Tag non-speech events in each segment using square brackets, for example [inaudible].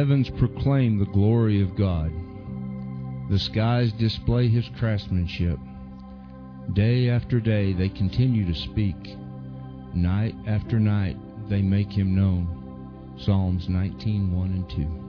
heavens proclaim the glory of God. The skies display his craftsmanship. Day after day they continue to speak. Night after night they make him known. Psalms 19:1 and 2.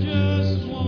just want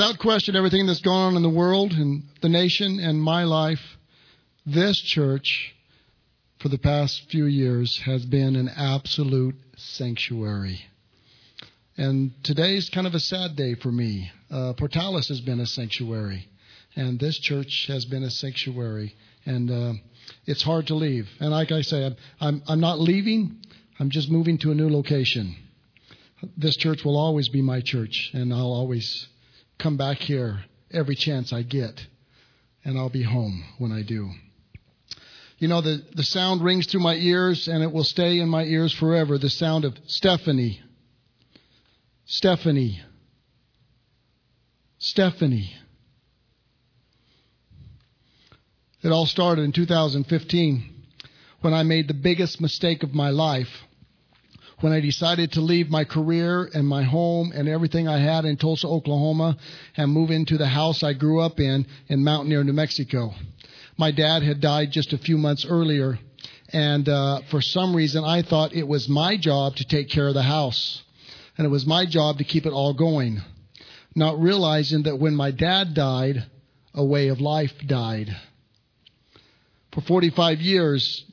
without question, everything that's going on in the world and the nation and my life, this church for the past few years has been an absolute sanctuary. And today's kind of a sad day for me. Uh, Portales has been a sanctuary, and this church has been a sanctuary, and uh, it's hard to leave. And like I say, I'm, I'm, I'm not leaving, I'm just moving to a new location. This church will always be my church, and I'll always come back here every chance I get, and I'll be home when I do. You know, the, the sound rings through my ears and it will stay in my ears forever. The sound of Stephanie. Stephanie. Stephanie. It all started in 2015 when I made the biggest mistake of my life. When I decided to leave my career and my home and everything I had in Tulsa, Oklahoma and move into the house I grew up in in Mountainair, New Mexico. My dad had died just a few months earlier, and uh, for some reason I thought it was my job to take care of the house, and it was my job to keep it all going, not realizing that when my dad died, a way of life died. For 45 years,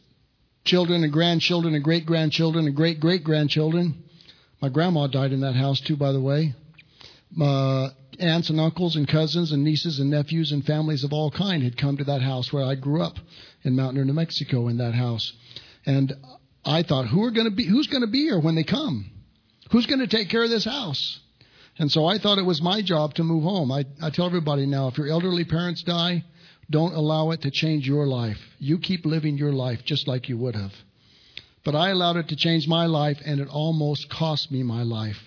children and grandchildren and great grandchildren and great great grandchildren. My grandma died in that house too, by the way. Uh, aunts and uncles and cousins and nieces and nephews and families of all kind had come to that house where I grew up in Mountainair, New Mexico, in that house. And I thought, who are going to be? Who's going to be here when they come? Who's going to take care of this house? And so I thought it was my job to move home. I, I tell everybody now, if your elderly parents die, don't allow it to change your life. You keep living your life just like you would have. But I allowed it to change my life, and it almost cost me my life.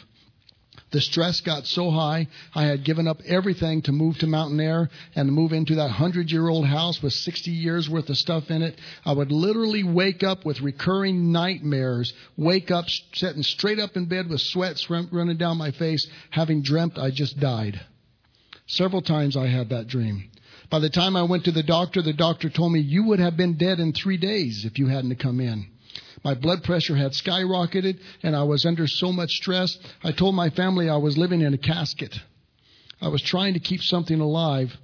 The stress got so high, I had given up everything to move to Mountainair and to move into that hundred year old house with 60 years worth of stuff in it. I would literally wake up with recurring nightmares, wake up sitting straight up in bed with sweat running down my face, having dreamt I just died. Several times I had that dream. By the time I went to the doctor, the doctor told me you would have been dead in three days if you hadn't come in. My blood pressure had skyrocketed and I was under so much stress. I told my family I was living in a casket. I was trying to keep something alive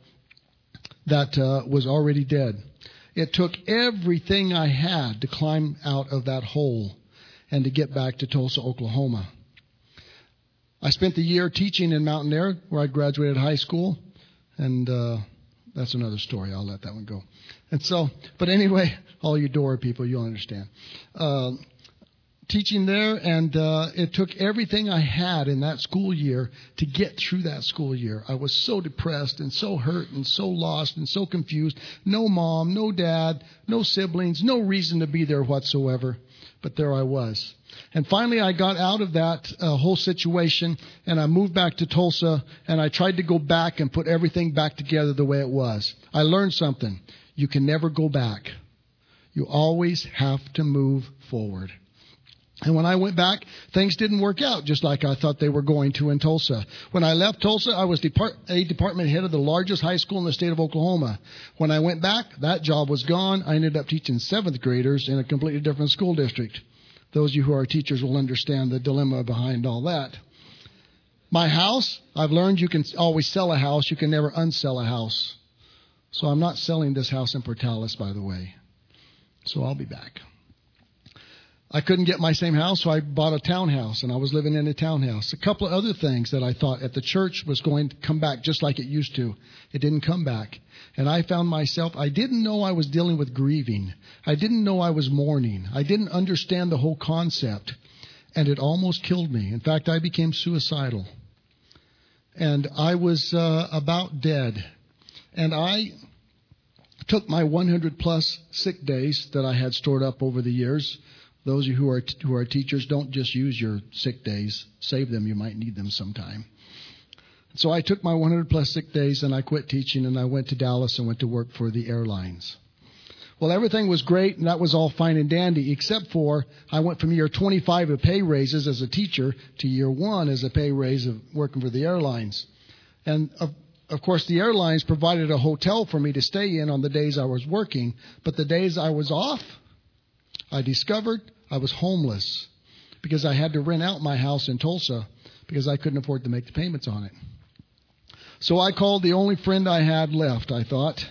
that uh, was already dead. It took everything I had to climb out of that hole and to get back to Tulsa, Oklahoma. I spent the year teaching in Mountainair, where I graduated high school, and uh, that's another story. I'll let that one go. And so, but anyway, all you Dora people, you'll understand. Uh, teaching there, and uh, it took everything I had in that school year to get through that school year. I was so depressed and so hurt and so lost and so confused. No mom, no dad, no siblings, no reason to be there whatsoever. But there I was. And finally, I got out of that uh, whole situation and I moved back to Tulsa and I tried to go back and put everything back together the way it was. I learned something. You can never go back. You always have to move forward. And when I went back, things didn't work out just like I thought they were going to in Tulsa. When I left Tulsa, I was depart- a department head of the largest high school in the state of Oklahoma. When I went back, that job was gone. I ended up teaching seventh graders in a completely different school district. Those of you who are teachers will understand the dilemma behind all that. My house, I've learned you can always sell a house, you can never unsell a house. So I'm not selling this house in Portales, by the way. So I'll be back. I couldn't get my same house, so I bought a townhouse, and I was living in a townhouse. A couple of other things that I thought at the church was going to come back just like it used to. It didn't come back. And I found myself, I didn't know I was dealing with grieving. I didn't know I was mourning. I didn't understand the whole concept. And it almost killed me. In fact, I became suicidal. And I was uh, about dead. And I took my 100 plus sick days that I had stored up over the years those of you who are, who are teachers, don't just use your sick days. Save them. You might need them sometime. So I took my 100 plus sick days and I quit teaching and I went to Dallas and went to work for the airlines. Well, everything was great and that was all fine and dandy, except for I went from year 25 of pay raises as a teacher to year one as a pay raise of working for the airlines. And of, of course, the airlines provided a hotel for me to stay in on the days I was working, but the days I was off, I discovered I was homeless because I had to rent out my house in Tulsa because I couldn't afford to make the payments on it. So I called the only friend I had left, I thought,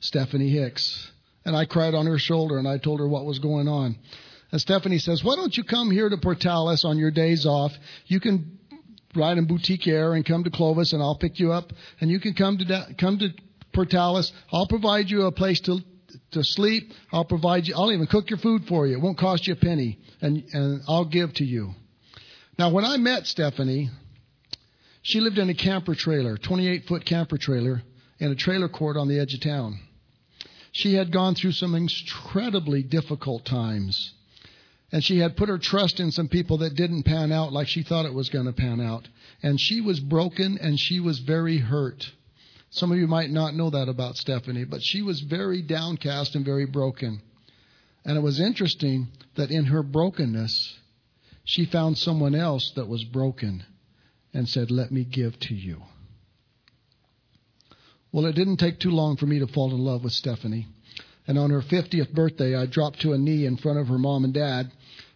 Stephanie Hicks. And I cried on her shoulder and I told her what was going on. And Stephanie says, Why don't you come here to Portales on your days off? You can ride in boutique air and come to Clovis and I'll pick you up and you can come to come to Portales. I'll provide you a place to to sleep. I'll provide you. I'll even cook your food for you. It won't cost you a penny, and and I'll give to you. Now, when I met Stephanie, She lived in a camper trailer, 28 foot camper trailer, in a trailer court on the edge of town. She had gone through some incredibly difficult times. And she had put her trust in some people that didn't pan out like she thought it was going to pan out. And she was broken and she was very hurt. Some of you might not know that about Stephanie, but she was very downcast and very broken. And it was interesting that in her brokenness, she found someone else that was broken and said, Let me give to you. Well, it didn't take too long for me to fall in love with Stephanie. And on her 50th birthday, I dropped to a knee in front of her mom and dad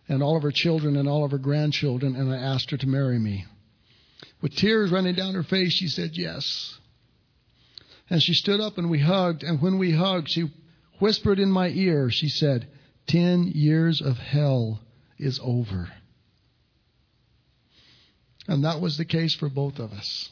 and all of her children and all of her grandchildren, and I asked her to marry me. With tears running down her face, she said yes. And she stood up and we hugged, and when we hugged, she whispered in my ear, she said, Ten years of hell is over. And that was the case for both of us.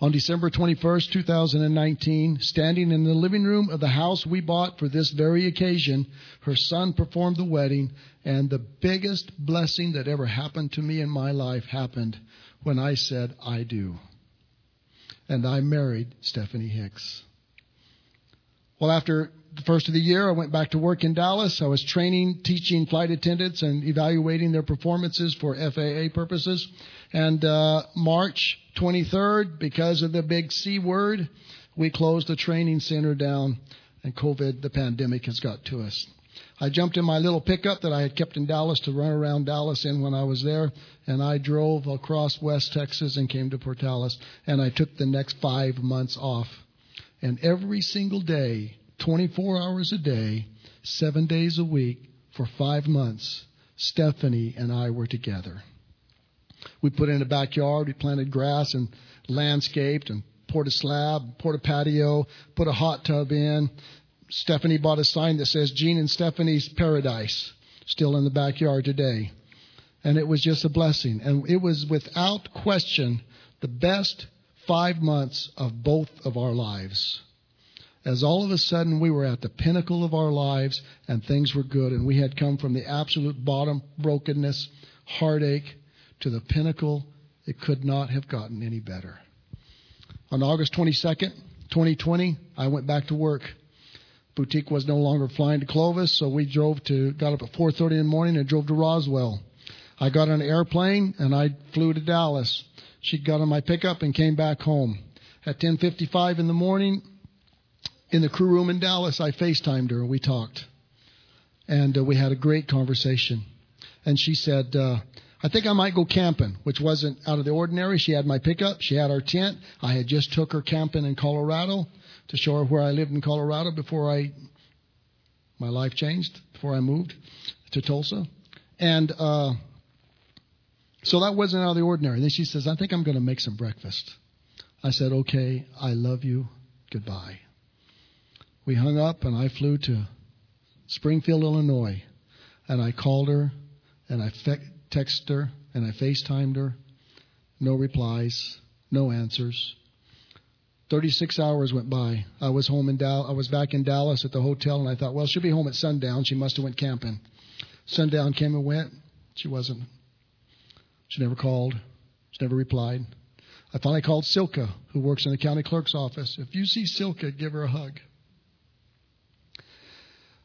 On December 21st, 2019, standing in the living room of the house we bought for this very occasion, her son performed the wedding, and the biggest blessing that ever happened to me in my life happened when I said, I do. And I married Stephanie Hicks. Well, after the first of the year, I went back to work in Dallas. I was training, teaching flight attendants and evaluating their performances for FAA purposes. And uh, March 23rd, because of the big C word, we closed the training center down, and COVID, the pandemic, has got to us. I jumped in my little pickup that I had kept in Dallas to run around Dallas in when I was there, and I drove across West Texas and came to Portales, and I took the next five months off. And every single day, 24 hours a day, seven days a week, for five months, Stephanie and I were together. We put in a backyard, we planted grass and landscaped and poured a slab, poured a patio, put a hot tub in. Stephanie bought a sign that says Gene and Stephanie's Paradise, still in the backyard today. And it was just a blessing. And it was without question the best five months of both of our lives as all of a sudden we were at the pinnacle of our lives and things were good and we had come from the absolute bottom brokenness heartache to the pinnacle it could not have gotten any better on august 22nd 2020 i went back to work boutique was no longer flying to clovis so we drove to got up at 4.30 in the morning and drove to roswell i got on an airplane and i flew to dallas she got on my pickup and came back home at 10:55 in the morning in the crew room in Dallas, I FaceTimed her and we talked. And uh, we had a great conversation. And she said, uh, I think I might go camping, which wasn't out of the ordinary. She had my pickup. She had our tent. I had just took her camping in Colorado to show her where I lived in Colorado before I, my life changed, before I moved to Tulsa. And, uh, so that wasn't out of the ordinary. Then she says, I think I'm going to make some breakfast. I said, okay, I love you. Goodbye we hung up and I flew to Springfield, Illinois. And I called her and I fe- texted her and I FaceTimed her. No replies, no answers. 36 hours went by. I was home in Dallas. I was back in Dallas at the hotel and I thought, well, she'll be home at sundown. She must have went camping. Sundown came and went. She wasn't. She never called. She never replied. I finally called Silka, who works in the county clerk's office. If you see Silka, give her a hug.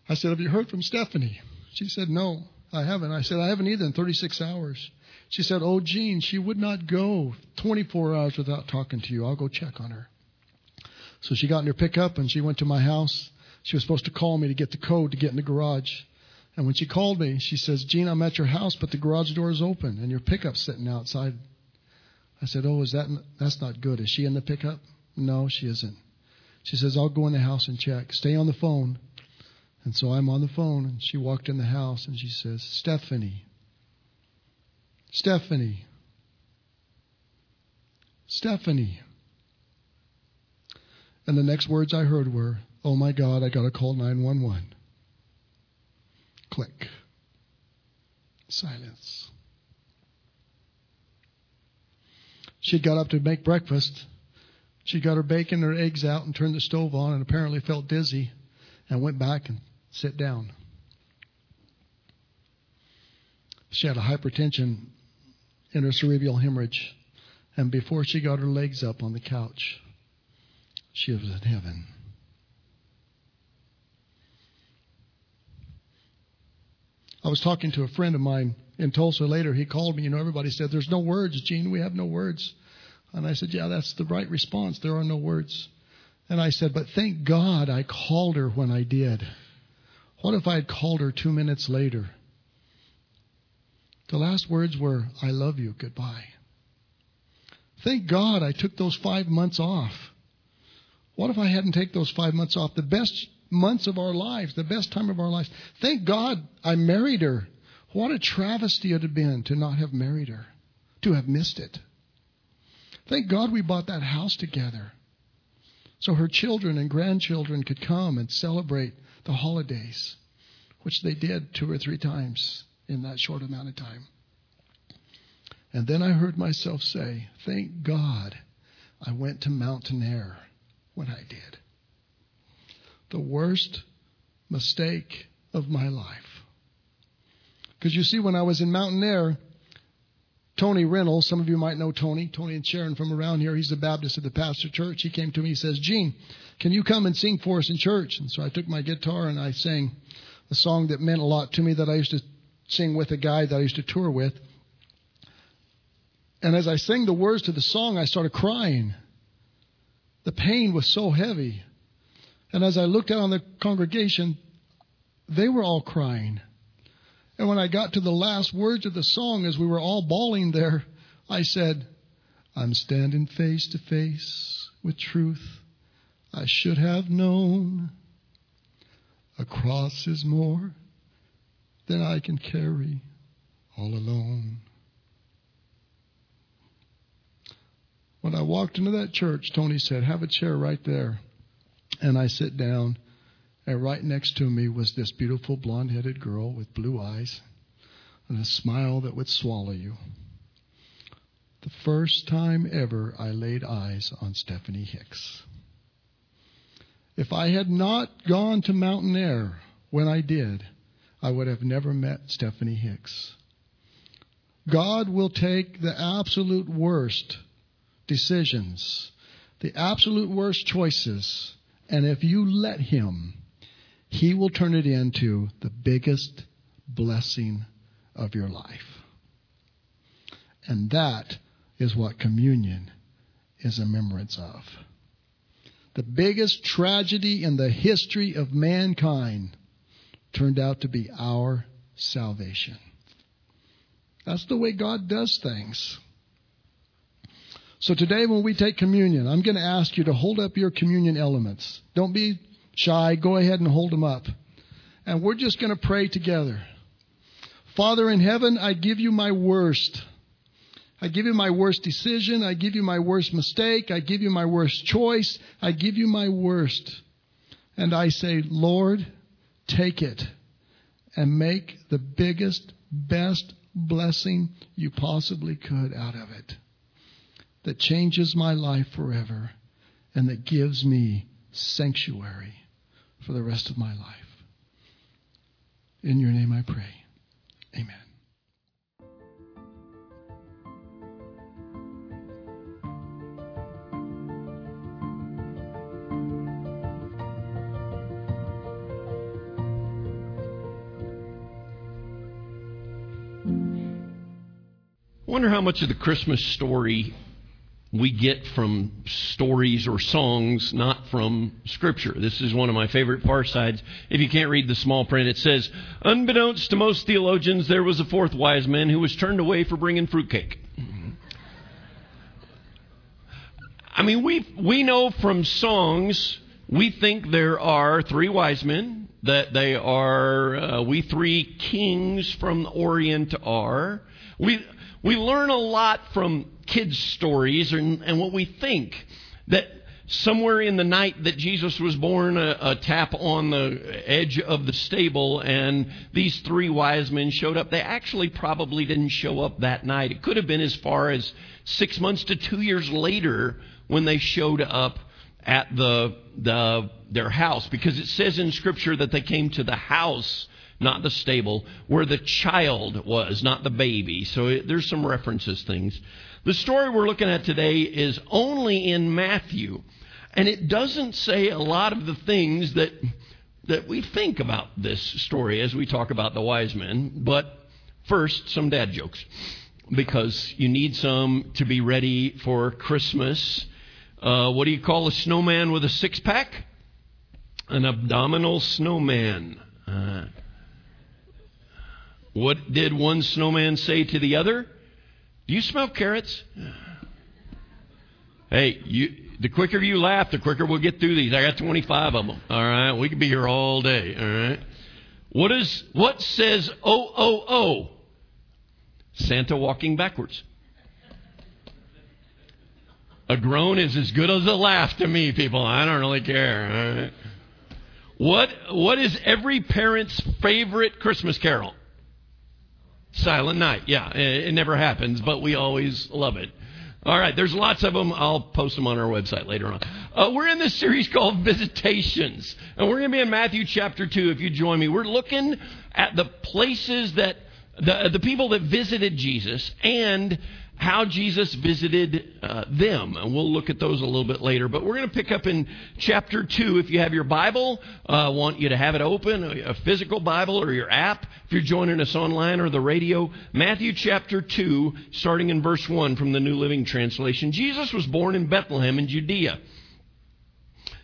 I said, Have you heard from Stephanie? She said, No, I haven't. I said, I haven't either in 36 hours. She said, Oh, Gene, she would not go 24 hours without talking to you. I'll go check on her. So she got in her pickup and she went to my house. She was supposed to call me to get the code to get in the garage. And when she called me, she says, Gene, I'm at your house, but the garage door is open and your pickup's sitting outside. I said, Oh, is that, that's not good. Is she in the pickup? No, she isn't. She says, I'll go in the house and check. Stay on the phone. And so I'm on the phone, and she walked in the house, and she says, Stephanie, Stephanie, Stephanie. And the next words I heard were, Oh my God, I got to call 911. Click. Silence. She got up to make breakfast. She got her bacon and her eggs out and turned the stove on and apparently felt dizzy and went back and sat down. She had a hypertension in her cerebral hemorrhage, And before she got her legs up on the couch, she was in heaven. I was talking to a friend of mine in Tulsa later. He called me. You know, everybody said, There's no words, Gene. We have no words. And I said, Yeah, that's the right response. There are no words. And I said, But thank God I called her when I did. What if I had called her two minutes later? The last words were, I love you, goodbye. Thank God I took those five months off. What if I hadn't taken those five months off? The best months of our lives, the best time of our lives. Thank God I married her. What a travesty it had been to not have married her, to have missed it. Thank God we bought that house together so her children and grandchildren could come and celebrate the holidays, which they did two or three times in that short amount of time. And then I heard myself say, Thank God I went to Mountainair when I did. The worst mistake of my life. Because you see, when I was in Mountainair, Tony Reynolds, some of you might know Tony, Tony and Sharon from around here. He's the Baptist at the Pastor Church. He came to me, he says, Gene, can you come and sing for us in church? And so I took my guitar and I sang a song that meant a lot to me that I used to sing with a guy that I used to tour with. And as I sang the words to the song, I started crying. The pain was so heavy. And as I looked out on the congregation, they were all crying. And when I got to the last words of the song, as we were all bawling there, I said, I'm standing face to face with truth I should have known. A cross is more than I can carry all alone. When I walked into that church, Tony said, Have a chair right there. And I sit down, and right next to me was this beautiful blonde headed girl with blue eyes and a smile that would swallow you. The first time ever I laid eyes on Stephanie Hicks. If I had not gone to Mountainair when I did, I would have never met Stephanie Hicks. God will take the absolute worst decisions, the absolute worst choices, and if you let Him, He will turn it into the biggest blessing of your life. And that is what communion is a remembrance of. The biggest tragedy in the history of mankind turned out to be our salvation. That's the way God does things. So today, when we take communion, I'm going to ask you to hold up your communion elements. Don't be shy. Go ahead and hold them up. And we're just going to pray together. Father in heaven, I give you my worst. I give you my worst decision. I give you my worst mistake. I give you my worst choice. I give you my worst. And I say, Lord, take it and make the biggest, best blessing you possibly could out of it that changes my life forever and that gives me sanctuary for the rest of my life. In your name I pray. Amen. Wonder how much of the Christmas story we get from stories or songs, not from Scripture. This is one of my favorite far sides. If you can't read the small print, it says, Unbeknownst to most theologians, there was a fourth wise man who was turned away for bringing fruitcake. I mean, we, we know from songs, we think there are three wise men, that they are, uh, we three kings from the Orient are. We, we learn a lot from kids' stories and, and what we think that somewhere in the night that Jesus was born, a, a, tap on the edge of the stable, and these three wise men showed up. They actually probably didn't show up that night. It could have been as far as six months to two years later when they showed up at the, the their house, because it says in Scripture that they came to the house not the stable, where the child was, not the baby. So it, there's some references things. The story we're looking at today is only in Matthew, and it doesn't say a lot of the things that that we think about this story as we talk about the wise men. But first, some dad jokes because you need some to be ready for Christmas. Uh, what do you call a snowman with a six pack? An abdominal snowman. Uh, what did one snowman say to the other? Do you smell carrots? Hey, you, the quicker you laugh, the quicker we'll get through these. I got 25 of them. All right, we could be here all day. All right. What is what says oh oh oh? Santa walking backwards. A groan is as good as a laugh to me, people. I don't really care. What what is every parent's favorite Christmas carol? Silent Night. Yeah, it, it never happens, but we always love it. All right, there's lots of them. I'll post them on our website later on. Uh, we're in this series called Visitations, and we're going to be in Matthew chapter 2 if you join me. We're looking at the places that the, the people that visited Jesus and how Jesus visited uh, them. And we'll look at those a little bit later. But we're going to pick up in chapter 2. If you have your Bible, I uh, want you to have it open, a physical Bible or your app. If you're joining us online or the radio, Matthew chapter 2, starting in verse 1 from the New Living Translation. Jesus was born in Bethlehem in Judea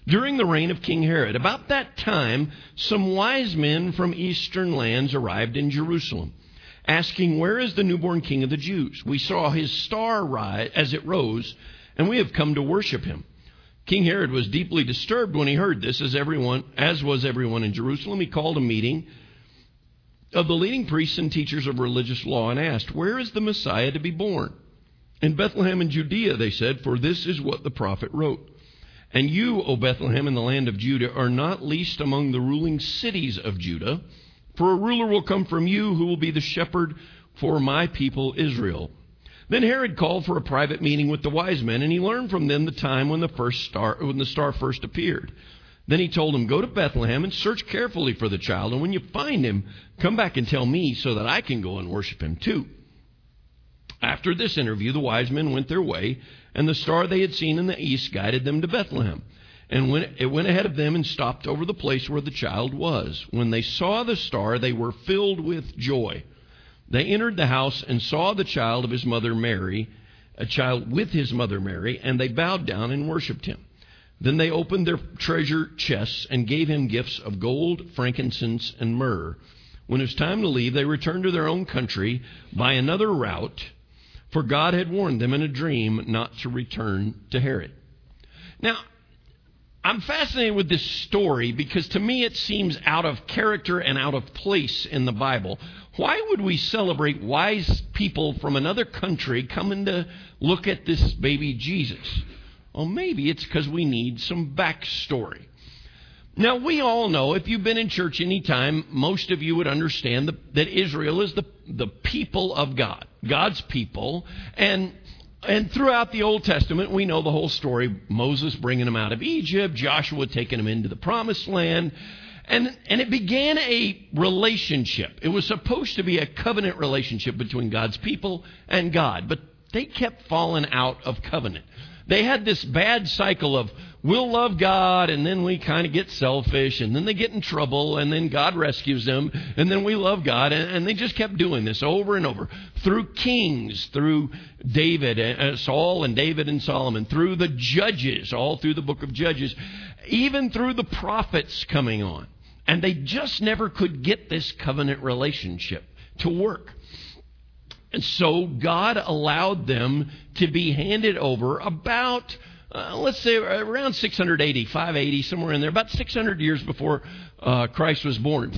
during the reign of King Herod. About that time, some wise men from eastern lands arrived in Jerusalem asking, Where is the newborn king of the Jews? We saw his star rise as it rose, and we have come to worship him. King Herod was deeply disturbed when he heard this, as everyone, as was everyone in Jerusalem. He called a meeting of the leading priests and teachers of religious law and asked, Where is the Messiah to be born? In Bethlehem in Judea, they said, for this is what the prophet wrote. And you, O Bethlehem, in the land of Judah, are not least among the ruling cities of Judah. For a ruler will come from you who will be the shepherd for my people Israel. Then Herod called for a private meeting with the wise men, and he learned from them the time when the first star when the star first appeared. Then he told them, Go to Bethlehem and search carefully for the child, and when you find him, come back and tell me so that I can go and worship him too. After this interview, the wise men went their way, and the star they had seen in the east guided them to Bethlehem. And when it went ahead of them and stopped over the place where the child was. When they saw the star, they were filled with joy. They entered the house and saw the child of his mother Mary, a child with his mother Mary, and they bowed down and worshipped him. Then they opened their treasure chests and gave him gifts of gold, frankincense, and myrrh. When it was time to leave, they returned to their own country by another route, for God had warned them in a dream not to return to Herod. Now, I'm fascinated with this story because to me it seems out of character and out of place in the Bible. Why would we celebrate wise people from another country coming to look at this baby Jesus? Well, maybe it's because we need some backstory. Now, we all know, if you've been in church any time, most of you would understand the, that Israel is the, the people of God, God's people. And and throughout the Old Testament, we know the whole story Moses bringing them out of Egypt, Joshua taking them into the promised land. And, and it began a relationship. It was supposed to be a covenant relationship between God's people and God, but they kept falling out of covenant. They had this bad cycle of we'll love God and then we kind of get selfish and then they get in trouble and then God rescues them and then we love God and, and they just kept doing this over and over through kings, through David, uh, Saul and David and Solomon, through the judges, all through the book of Judges, even through the prophets coming on. And they just never could get this covenant relationship to work. And so God allowed them to be handed over about, uh, let's say, around 680, 580, somewhere in there, about 600 years before uh, Christ was born,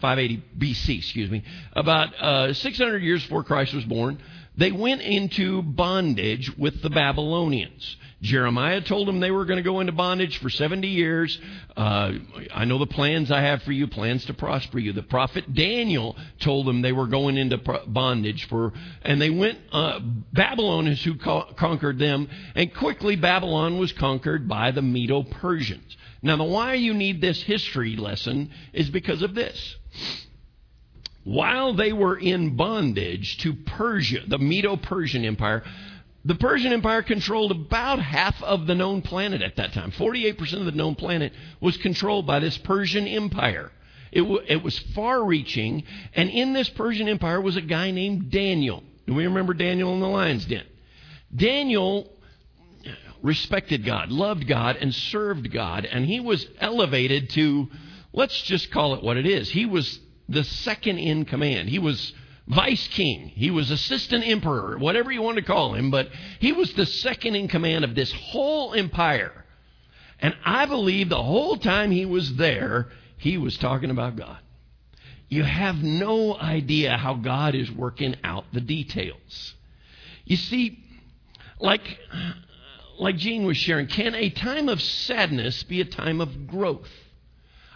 580 BC, excuse me, about uh, 600 years before Christ was born, they went into bondage with the Babylonians. Jeremiah told them they were going to go into bondage for 70 years. Uh, I know the plans I have for you, plans to prosper you. The prophet Daniel told them they were going into bondage for, and they went, uh, Babylon is who co- conquered them, and quickly Babylon was conquered by the Medo Persians. Now, the why you need this history lesson is because of this. while they were in bondage to Persia, the Medo Persian Empire, the Persian Empire controlled about half of the known planet at that time. 48% of the known planet was controlled by this Persian Empire. It, w- it was far reaching, and in this Persian Empire was a guy named Daniel. Do we remember Daniel in the lion's den? Daniel respected God, loved God, and served God, and he was elevated to, let's just call it what it is. He was the second in command. He was vice king. He was assistant emperor, whatever you want to call him, but he was the second in command of this whole empire. And I believe the whole time he was there, he was talking about God. You have no idea how God is working out the details. You see, like, like Gene was sharing, can a time of sadness be a time of growth?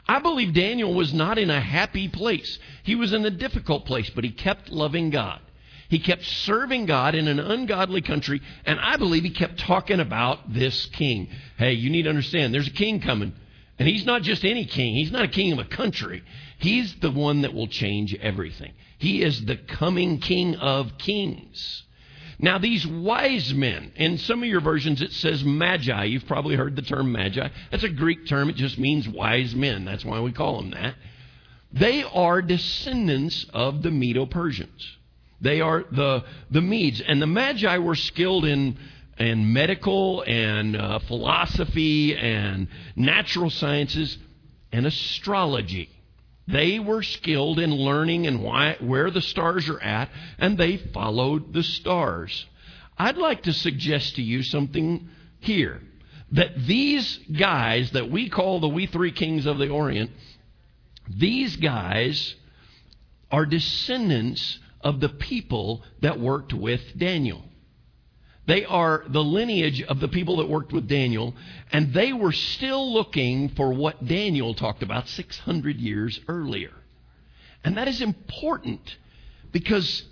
I believe Daniel was not in a happy place. He was in a difficult place, but he kept loving God. He kept serving God in an ungodly country, and I believe he kept talking about this king. Hey, you need to understand, there's a king coming. And he's not just any king. He's not a king of a country. He's the one that will change everything. He is the coming king of kings. Now, these wise men, in some of your versions it says magi. You've probably heard the term magi. That's a Greek term, it just means wise men. That's why we call them that. They are descendants of the Medo Persians. They are the, the Medes. And the magi were skilled in, in medical and uh, philosophy and natural sciences and astrology. They were skilled in learning and why, where the stars are at, and they followed the stars. I'd like to suggest to you something here that these guys that we call the we three kings of the Orient, these guys are descendants of the people that worked with Daniel. They are the lineage of the people that worked with Daniel, and they were still looking for what Daniel talked about 600 years earlier. And that is important because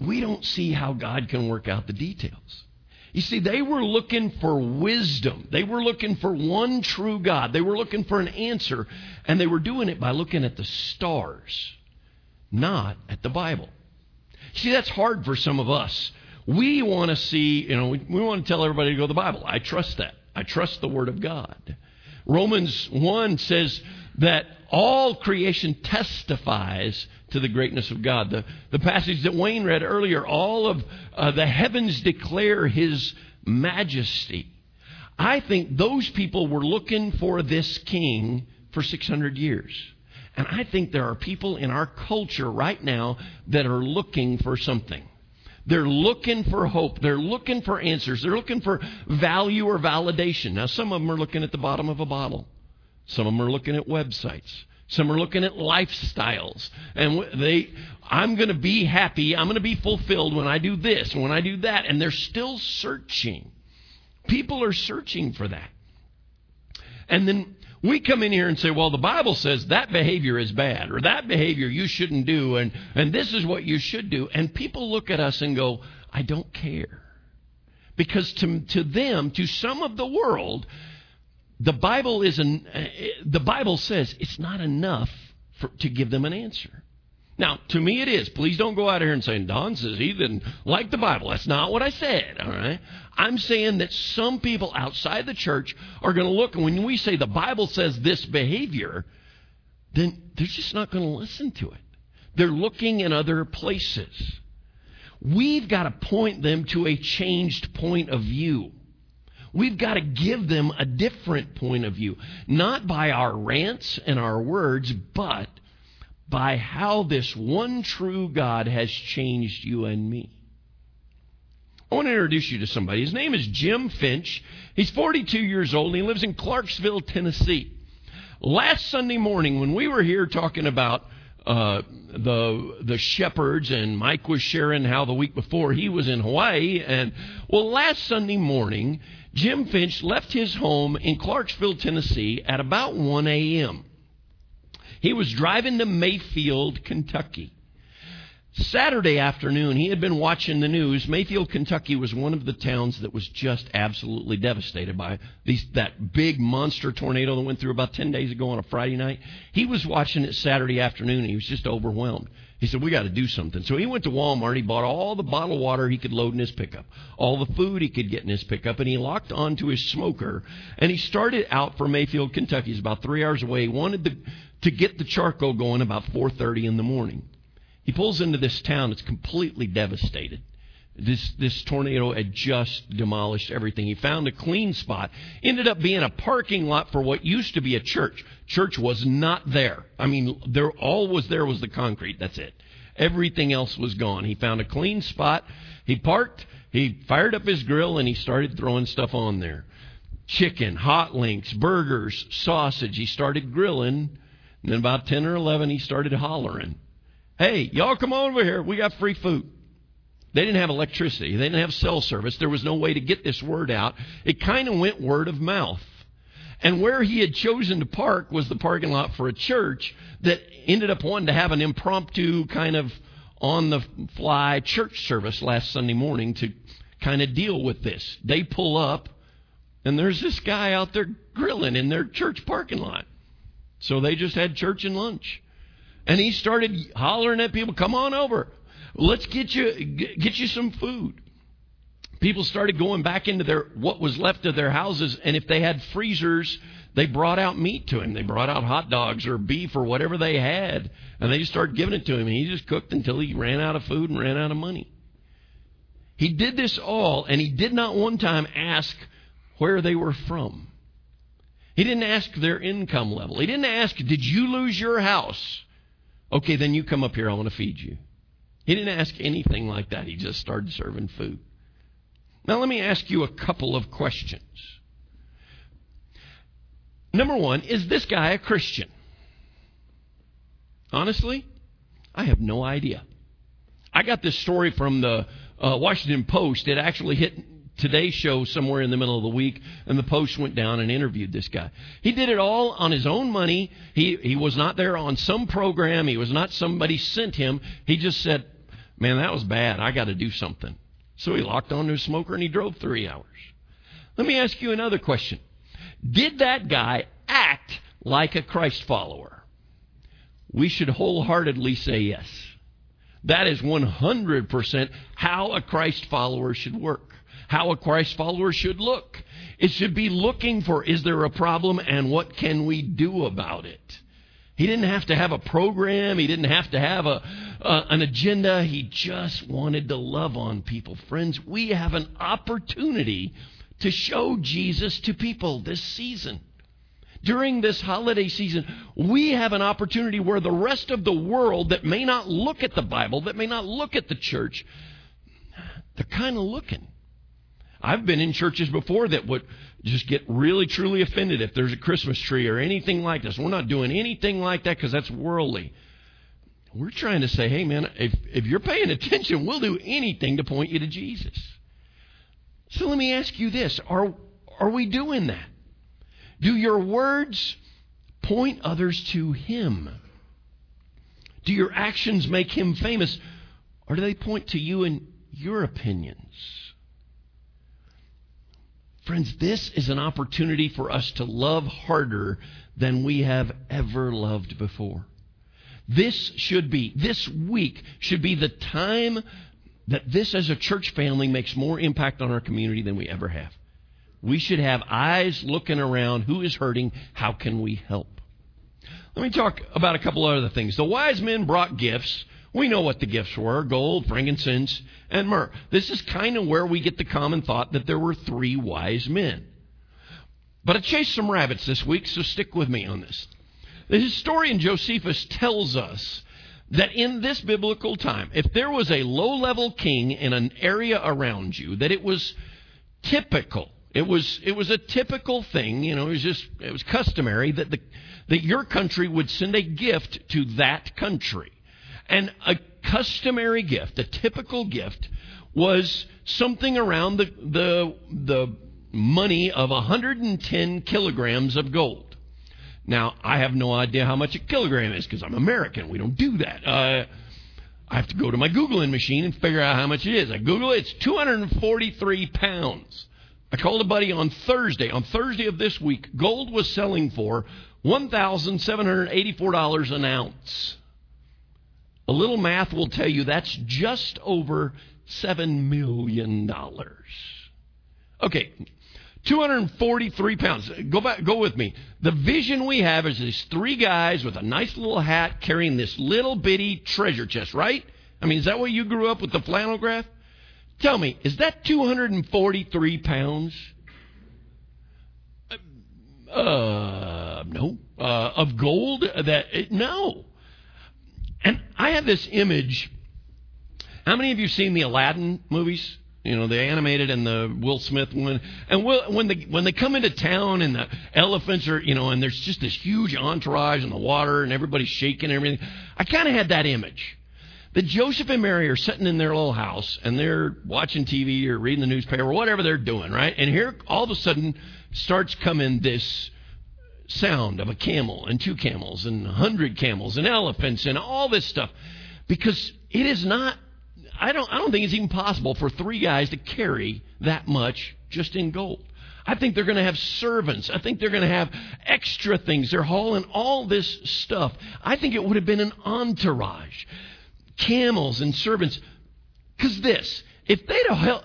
we don't see how God can work out the details. You see, they were looking for wisdom. They were looking for one true God. They were looking for an answer, and they were doing it by looking at the stars, not at the Bible. See, that's hard for some of us. We want to see, you know, we, we want to tell everybody to go to the Bible. I trust that. I trust the Word of God. Romans 1 says that all creation testifies to the greatness of God. The, the passage that Wayne read earlier, all of uh, the heavens declare His majesty. I think those people were looking for this king for 600 years. And I think there are people in our culture right now that are looking for something. They're looking for hope. They're looking for answers. They're looking for value or validation. Now, some of them are looking at the bottom of a bottle. Some of them are looking at websites. Some are looking at lifestyles. And they, I'm going to be happy. I'm going to be fulfilled when I do this, when I do that. And they're still searching. People are searching for that. And then we come in here and say, well, the Bible says that behavior is bad, or that behavior you shouldn't do, and, and this is what you should do. And people look at us and go, I don't care. Because to, to them, to some of the world, the Bible is an, eh, eh, the Bible says it's not enough for, to give them an answer. Now, to me it is. Please don't go out here and say, Don says he didn't like the Bible. That's not what I said, all right? I'm saying that some people outside the church are going to look, and when we say the Bible says this behavior, then they're just not going to listen to it. They're looking in other places. We've got to point them to a changed point of view. We've got to give them a different point of view, not by our rants and our words, but by how this one true God has changed you and me. I want to introduce you to somebody. His name is Jim Finch. He's 42 years old and he lives in Clarksville, Tennessee. Last Sunday morning, when we were here talking about uh, the the shepherds, and Mike was sharing how the week before he was in Hawaii, and well, last Sunday morning, Jim Finch left his home in Clarksville, Tennessee, at about 1 a.m. He was driving to Mayfield, Kentucky. Saturday afternoon, he had been watching the news. Mayfield, Kentucky was one of the towns that was just absolutely devastated by these, that big monster tornado that went through about 10 days ago on a Friday night. He was watching it Saturday afternoon and he was just overwhelmed. He said, We got to do something. So he went to Walmart. He bought all the bottled water he could load in his pickup, all the food he could get in his pickup, and he locked onto his smoker. And he started out for Mayfield, Kentucky. It's about three hours away. He wanted to, to get the charcoal going about 4.30 in the morning. He pulls into this town. It's completely devastated. This, this tornado had just demolished everything. He found a clean spot. Ended up being a parking lot for what used to be a church. Church was not there. I mean, there all was there was the concrete. That's it. Everything else was gone. He found a clean spot. He parked. He fired up his grill and he started throwing stuff on there. Chicken, hot links, burgers, sausage. He started grilling. And then about 10 or 11, he started hollering. Hey, y'all come over here. We got free food. They didn't have electricity. They didn't have cell service. There was no way to get this word out. It kind of went word of mouth. And where he had chosen to park was the parking lot for a church that ended up wanting to have an impromptu kind of on the fly church service last Sunday morning to kind of deal with this. They pull up, and there's this guy out there grilling in their church parking lot. So they just had church and lunch. And he started hollering at people, come on over. Let's get you get you some food. People started going back into their what was left of their houses, and if they had freezers, they brought out meat to him. They brought out hot dogs or beef or whatever they had, and they just started giving it to him. And he just cooked until he ran out of food and ran out of money. He did this all, and he did not one time ask where they were from. He didn't ask their income level. He didn't ask, Did you lose your house? Okay, then you come up here. I want to feed you. He didn't ask anything like that. He just started serving food. Now, let me ask you a couple of questions. Number one, is this guy a Christian? Honestly, I have no idea. I got this story from the uh, Washington Post. It actually hit Today's show somewhere in the middle of the week, and the Post went down and interviewed this guy. He did it all on his own money. He he was not there on some program. He was not somebody sent him. He just said, "Man, that was bad. I got to do something." So he locked onto his smoker and he drove three hours. Let me ask you another question: Did that guy act like a Christ follower? We should wholeheartedly say yes. That is 100% how a Christ follower should work how a Christ follower should look. It should be looking for is there a problem and what can we do about it? He didn't have to have a program. He didn't have to have a, uh, an agenda. He just wanted to love on people. Friends, we have an opportunity to show Jesus to people this season. During this holiday season, we have an opportunity where the rest of the world that may not look at the Bible, that may not look at the church, they're kind of looking. I've been in churches before that would just get really truly offended if there's a Christmas tree or anything like this. We're not doing anything like that because that's worldly. We're trying to say, hey, man, if, if you're paying attention, we'll do anything to point you to Jesus. So let me ask you this are, are we doing that? Do your words point others to Him? Do your actions make Him famous? Or do they point to you and your opinions? Friends, this is an opportunity for us to love harder than we have ever loved before. This should be, this week should be the time that this as a church family makes more impact on our community than we ever have. We should have eyes looking around who is hurting, how can we help? Let me talk about a couple other things. The wise men brought gifts we know what the gifts were gold, frankincense, and myrrh. This is kind of where we get the common thought that there were three wise men. But I chased some rabbits this week, so stick with me on this. The historian Josephus tells us that in this biblical time, if there was a low level king in an area around you, that it was typical. It was it was a typical thing, you know, it was just it was customary that the that your country would send a gift to that country. And a customary gift, a typical gift, was something around the, the, the money of 110 kilograms of gold. Now, I have no idea how much a kilogram is because I'm American. We don't do that. Uh, I have to go to my Googling machine and figure out how much it is. I Google it, it's 243 pounds. I called a buddy on Thursday. On Thursday of this week, gold was selling for $1,784 an ounce. A little math will tell you that's just over $7 million. Okay, 243 pounds. Go back, go with me. The vision we have is these three guys with a nice little hat carrying this little bitty treasure chest, right? I mean, is that what you grew up with the flannel graph? Tell me, is that 243 pounds? Uh, no. Uh, of gold? That no. And I have this image. How many of you seen the Aladdin movies? You know, the animated and the Will Smith one. And Will, when they when they come into town and the elephants are, you know, and there's just this huge entourage in the water and everybody's shaking and everything. I kind of had that image. That Joseph and Mary are sitting in their little house and they're watching TV or reading the newspaper or whatever they're doing, right? And here all of a sudden starts coming this sound of a camel and two camels and a hundred camels and elephants and all this stuff. Because it is not I don't I don't think it's even possible for three guys to carry that much just in gold. I think they're going to have servants. I think they're going to have extra things. They're hauling all this stuff. I think it would have been an entourage camels and servants. Because this, if they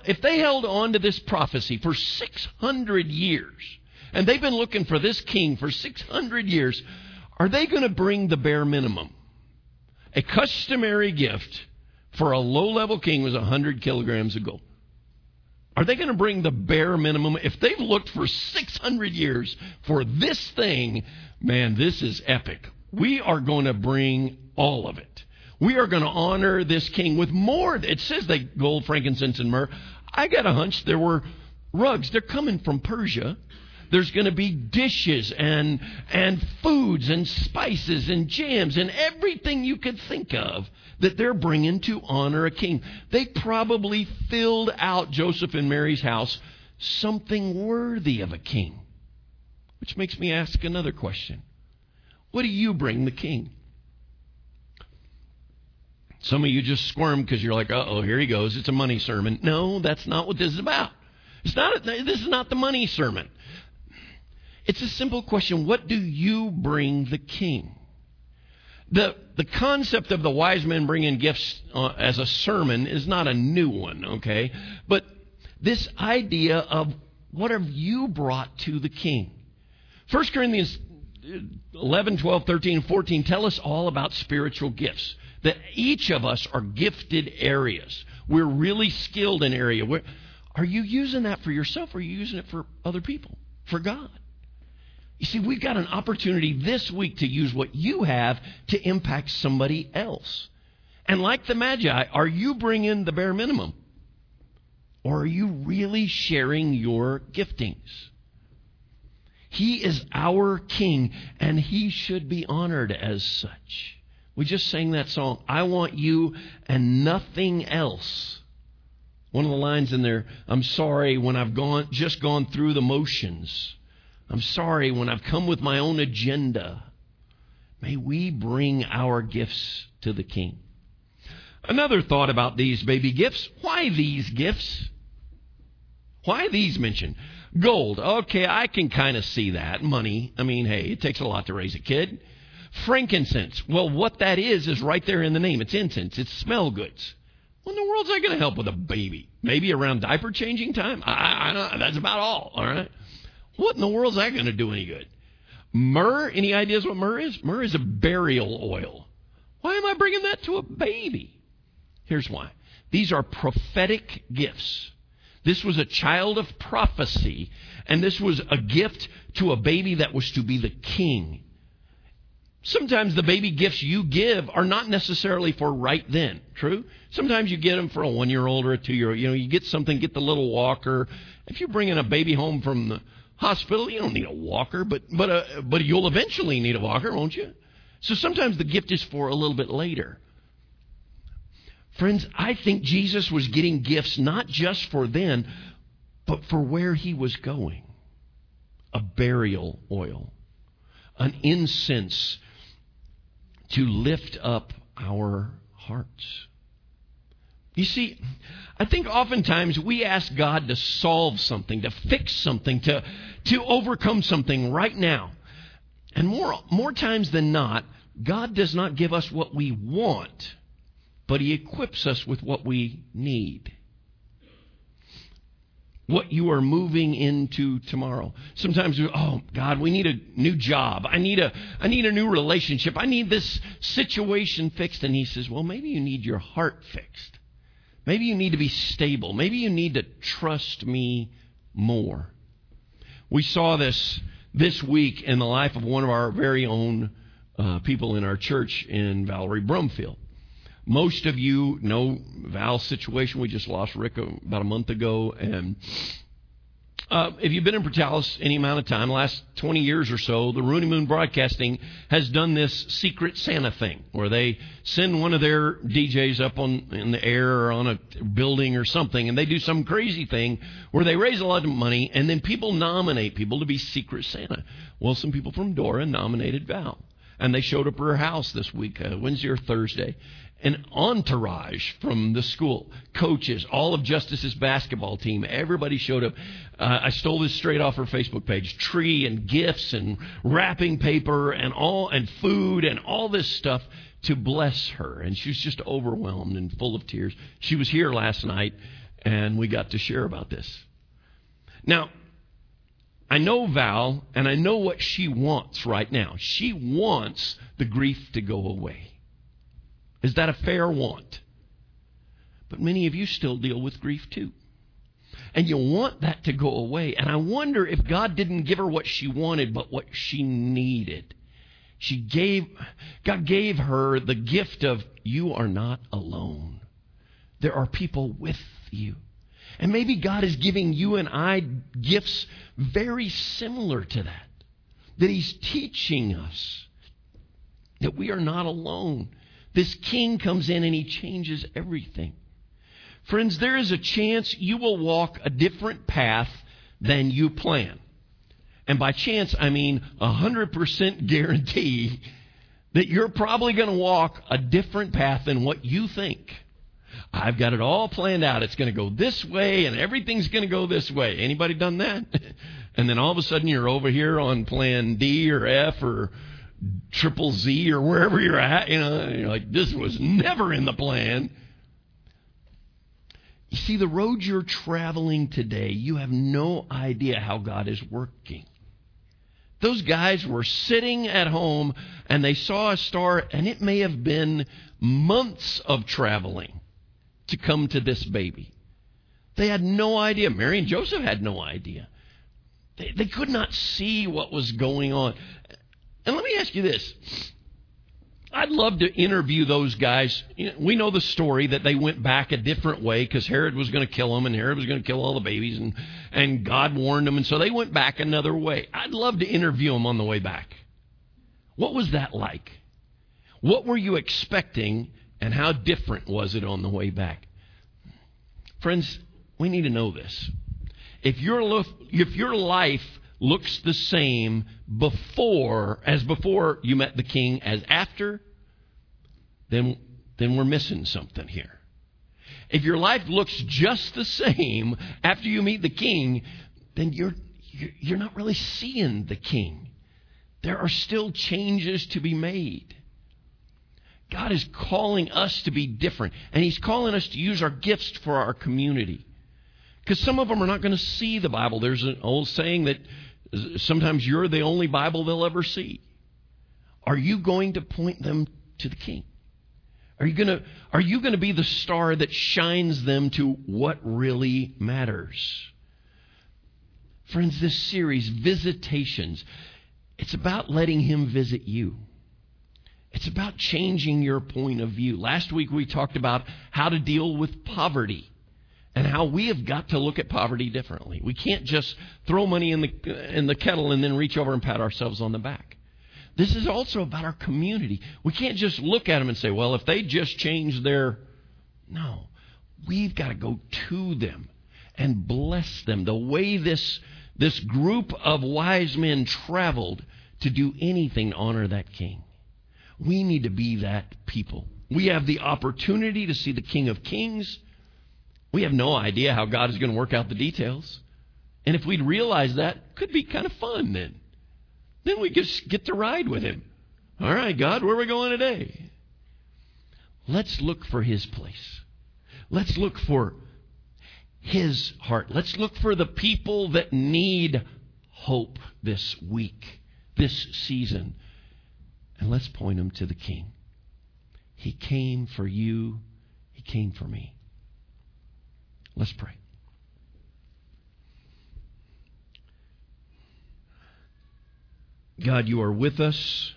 if they held on to this prophecy for 600 years, and they've been looking for this king for 600 years, are they going to bring the bare minimum? A customary gift for a low level king was 100 kilograms of gold. Are they going to bring the bare minimum? If they've looked for 600 years for this thing, man, this is epic. We are going to bring all of it. We are going to honor this king with more. It says they gold, frankincense, and myrrh. I got a hunch there were rugs. They're coming from Persia. There's going to be dishes and and foods and spices and jams and everything you could think of that they're bringing to honor a king. They probably filled out Joseph and Mary's house something worthy of a king. Which makes me ask another question. What do you bring the king? Some of you just squirm because you're like, oh, here he goes. It's a money sermon. No, that's not what this is about. It's not, this is not the money sermon. It's a simple question What do you bring the king? The, the concept of the wise men bringing gifts uh, as a sermon is not a new one, okay? But this idea of what have you brought to the king? 1 Corinthians 11, 12, 13, 14 tell us all about spiritual gifts that each of us are gifted areas. We're really skilled in area. We're, are you using that for yourself or are you using it for other people? For God? You see, we've got an opportunity this week to use what you have to impact somebody else. And like the Magi, are you bringing the bare minimum? Or are you really sharing your giftings? He is our King, and he should be honored as such. We just sang that song, I want you and nothing else. One of the lines in there, I'm sorry when I've gone just gone through the motions. I'm sorry when I've come with my own agenda. May we bring our gifts to the King. Another thought about these baby gifts. Why these gifts? Why these mentioned? Gold. Okay, I can kind of see that. Money. I mean, hey, it takes a lot to raise a kid. Frankincense. Well, what that is is right there in the name. It's incense. It's smell goods. What in the world's that going to help with a baby? Maybe around diaper changing time? I, I don't, that's about all. All right. What in the world's that going to do any good? Myrrh. Any ideas what myrrh is? Myrrh is a burial oil. Why am I bringing that to a baby? Here's why. These are prophetic gifts. This was a child of prophecy, and this was a gift to a baby that was to be the king Sometimes the baby gifts you give are not necessarily for right then. True? Sometimes you get them for a one year old or a two year old. You know, you get something, get the little walker. If you're bringing a baby home from the hospital, you don't need a walker, but, but, uh, but you'll eventually need a walker, won't you? So sometimes the gift is for a little bit later. Friends, I think Jesus was getting gifts not just for then, but for where he was going. A burial oil, an incense to lift up our hearts. You see, I think oftentimes we ask God to solve something, to fix something, to, to overcome something right now. And more, more times than not, God does not give us what we want, but He equips us with what we need. What you are moving into tomorrow. Sometimes, we, oh God, we need a new job. I need a, I need a new relationship. I need this situation fixed. And He says, well, maybe you need your heart fixed. Maybe you need to be stable. Maybe you need to trust me more. We saw this this week in the life of one of our very own uh, people in our church in Valerie Brumfield. Most of you know Val's situation. We just lost Rick about a month ago, and uh, if you've been in Portales any amount of time, last 20 years or so, the Rooney Moon Broadcasting has done this secret Santa thing where they send one of their DJs up on in the air or on a building or something, and they do some crazy thing where they raise a lot of money, and then people nominate people to be secret Santa. Well, some people from Dora nominated Val and they showed up at her house this week, uh, Wednesday or Thursday. An entourage from the school, coaches, all of Justice's basketball team, everybody showed up. Uh, I stole this straight off her Facebook page. Tree and gifts and wrapping paper and all and food and all this stuff to bless her. And she was just overwhelmed and full of tears. She was here last night, and we got to share about this. Now, I know Val, and I know what she wants right now. She wants the grief to go away. Is that a fair want? But many of you still deal with grief too. And you want that to go away. And I wonder if God didn't give her what she wanted, but what she needed. She gave, God gave her the gift of, you are not alone. There are people with you. And maybe God is giving you and I gifts very similar to that. That He's teaching us that we are not alone. This King comes in and He changes everything. Friends, there is a chance you will walk a different path than you plan. And by chance, I mean a 100% [laughs] guarantee that you're probably going to walk a different path than what you think. I've got it all planned out. It's going to go this way and everything's going to go this way. Anybody done that? [laughs] and then all of a sudden you're over here on plan D or F or triple Z or wherever you're at, you know, you're like, this was never in the plan. You see, the road you're traveling today, you have no idea how God is working. Those guys were sitting at home and they saw a star, and it may have been months of traveling to come to this baby. They had no idea. Mary and Joseph had no idea. They, they could not see what was going on. And let me ask you this. I'd love to interview those guys. We know the story that they went back a different way because Herod was going to kill them and Herod was going to kill all the babies and, and God warned them. And so they went back another way. I'd love to interview them on the way back. What was that like? What were you expecting and how different was it on the way back? Friends, we need to know this. If your, if your life looks the same before as before you met the king as after, then, then we're missing something here. If your life looks just the same after you meet the king, then you're, you're not really seeing the king. There are still changes to be made. God is calling us to be different, and He's calling us to use our gifts for our community. Because some of them are not going to see the Bible. There's an old saying that sometimes you're the only Bible they'll ever see. Are you going to point them to the King? Are you going to, are you going to be the star that shines them to what really matters? Friends, this series, Visitations, it's about letting Him visit you. It's about changing your point of view. Last week we talked about how to deal with poverty and how we have got to look at poverty differently. We can't just throw money in the in the kettle and then reach over and pat ourselves on the back. This is also about our community. We can't just look at them and say, "Well, if they just change their No. We've got to go to them and bless them the way this this group of wise men traveled to do anything to honor that king. We need to be that people. We have the opportunity to see the King of Kings We have no idea how God is going to work out the details. And if we'd realize that, could be kind of fun then. Then we just get to ride with Him. All right, God, where are we going today? Let's look for His place. Let's look for His heart. Let's look for the people that need hope this week, this season. And let's point them to the King. He came for you, He came for me. Let's pray. God, you are with us.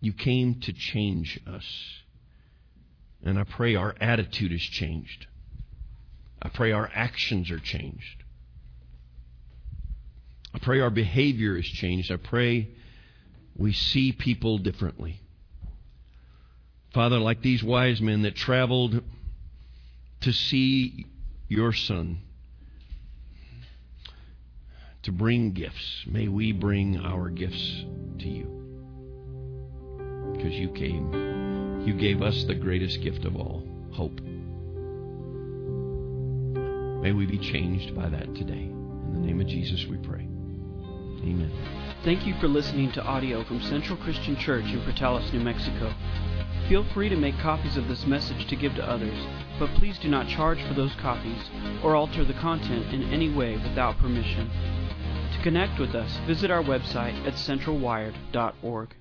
You came to change us. And I pray our attitude is changed. I pray our actions are changed. I pray our behavior is changed. I pray we see people differently. Father, like these wise men that traveled to see your Son, to bring gifts, may we bring our gifts to you. Because you came, you gave us the greatest gift of all hope. May we be changed by that today. In the name of Jesus we pray. Amen. Thank you for listening to audio from Central Christian Church in Portales, New Mexico. Feel free to make copies of this message to give to others, but please do not charge for those copies or alter the content in any way without permission. To connect with us, visit our website at centralwired.org.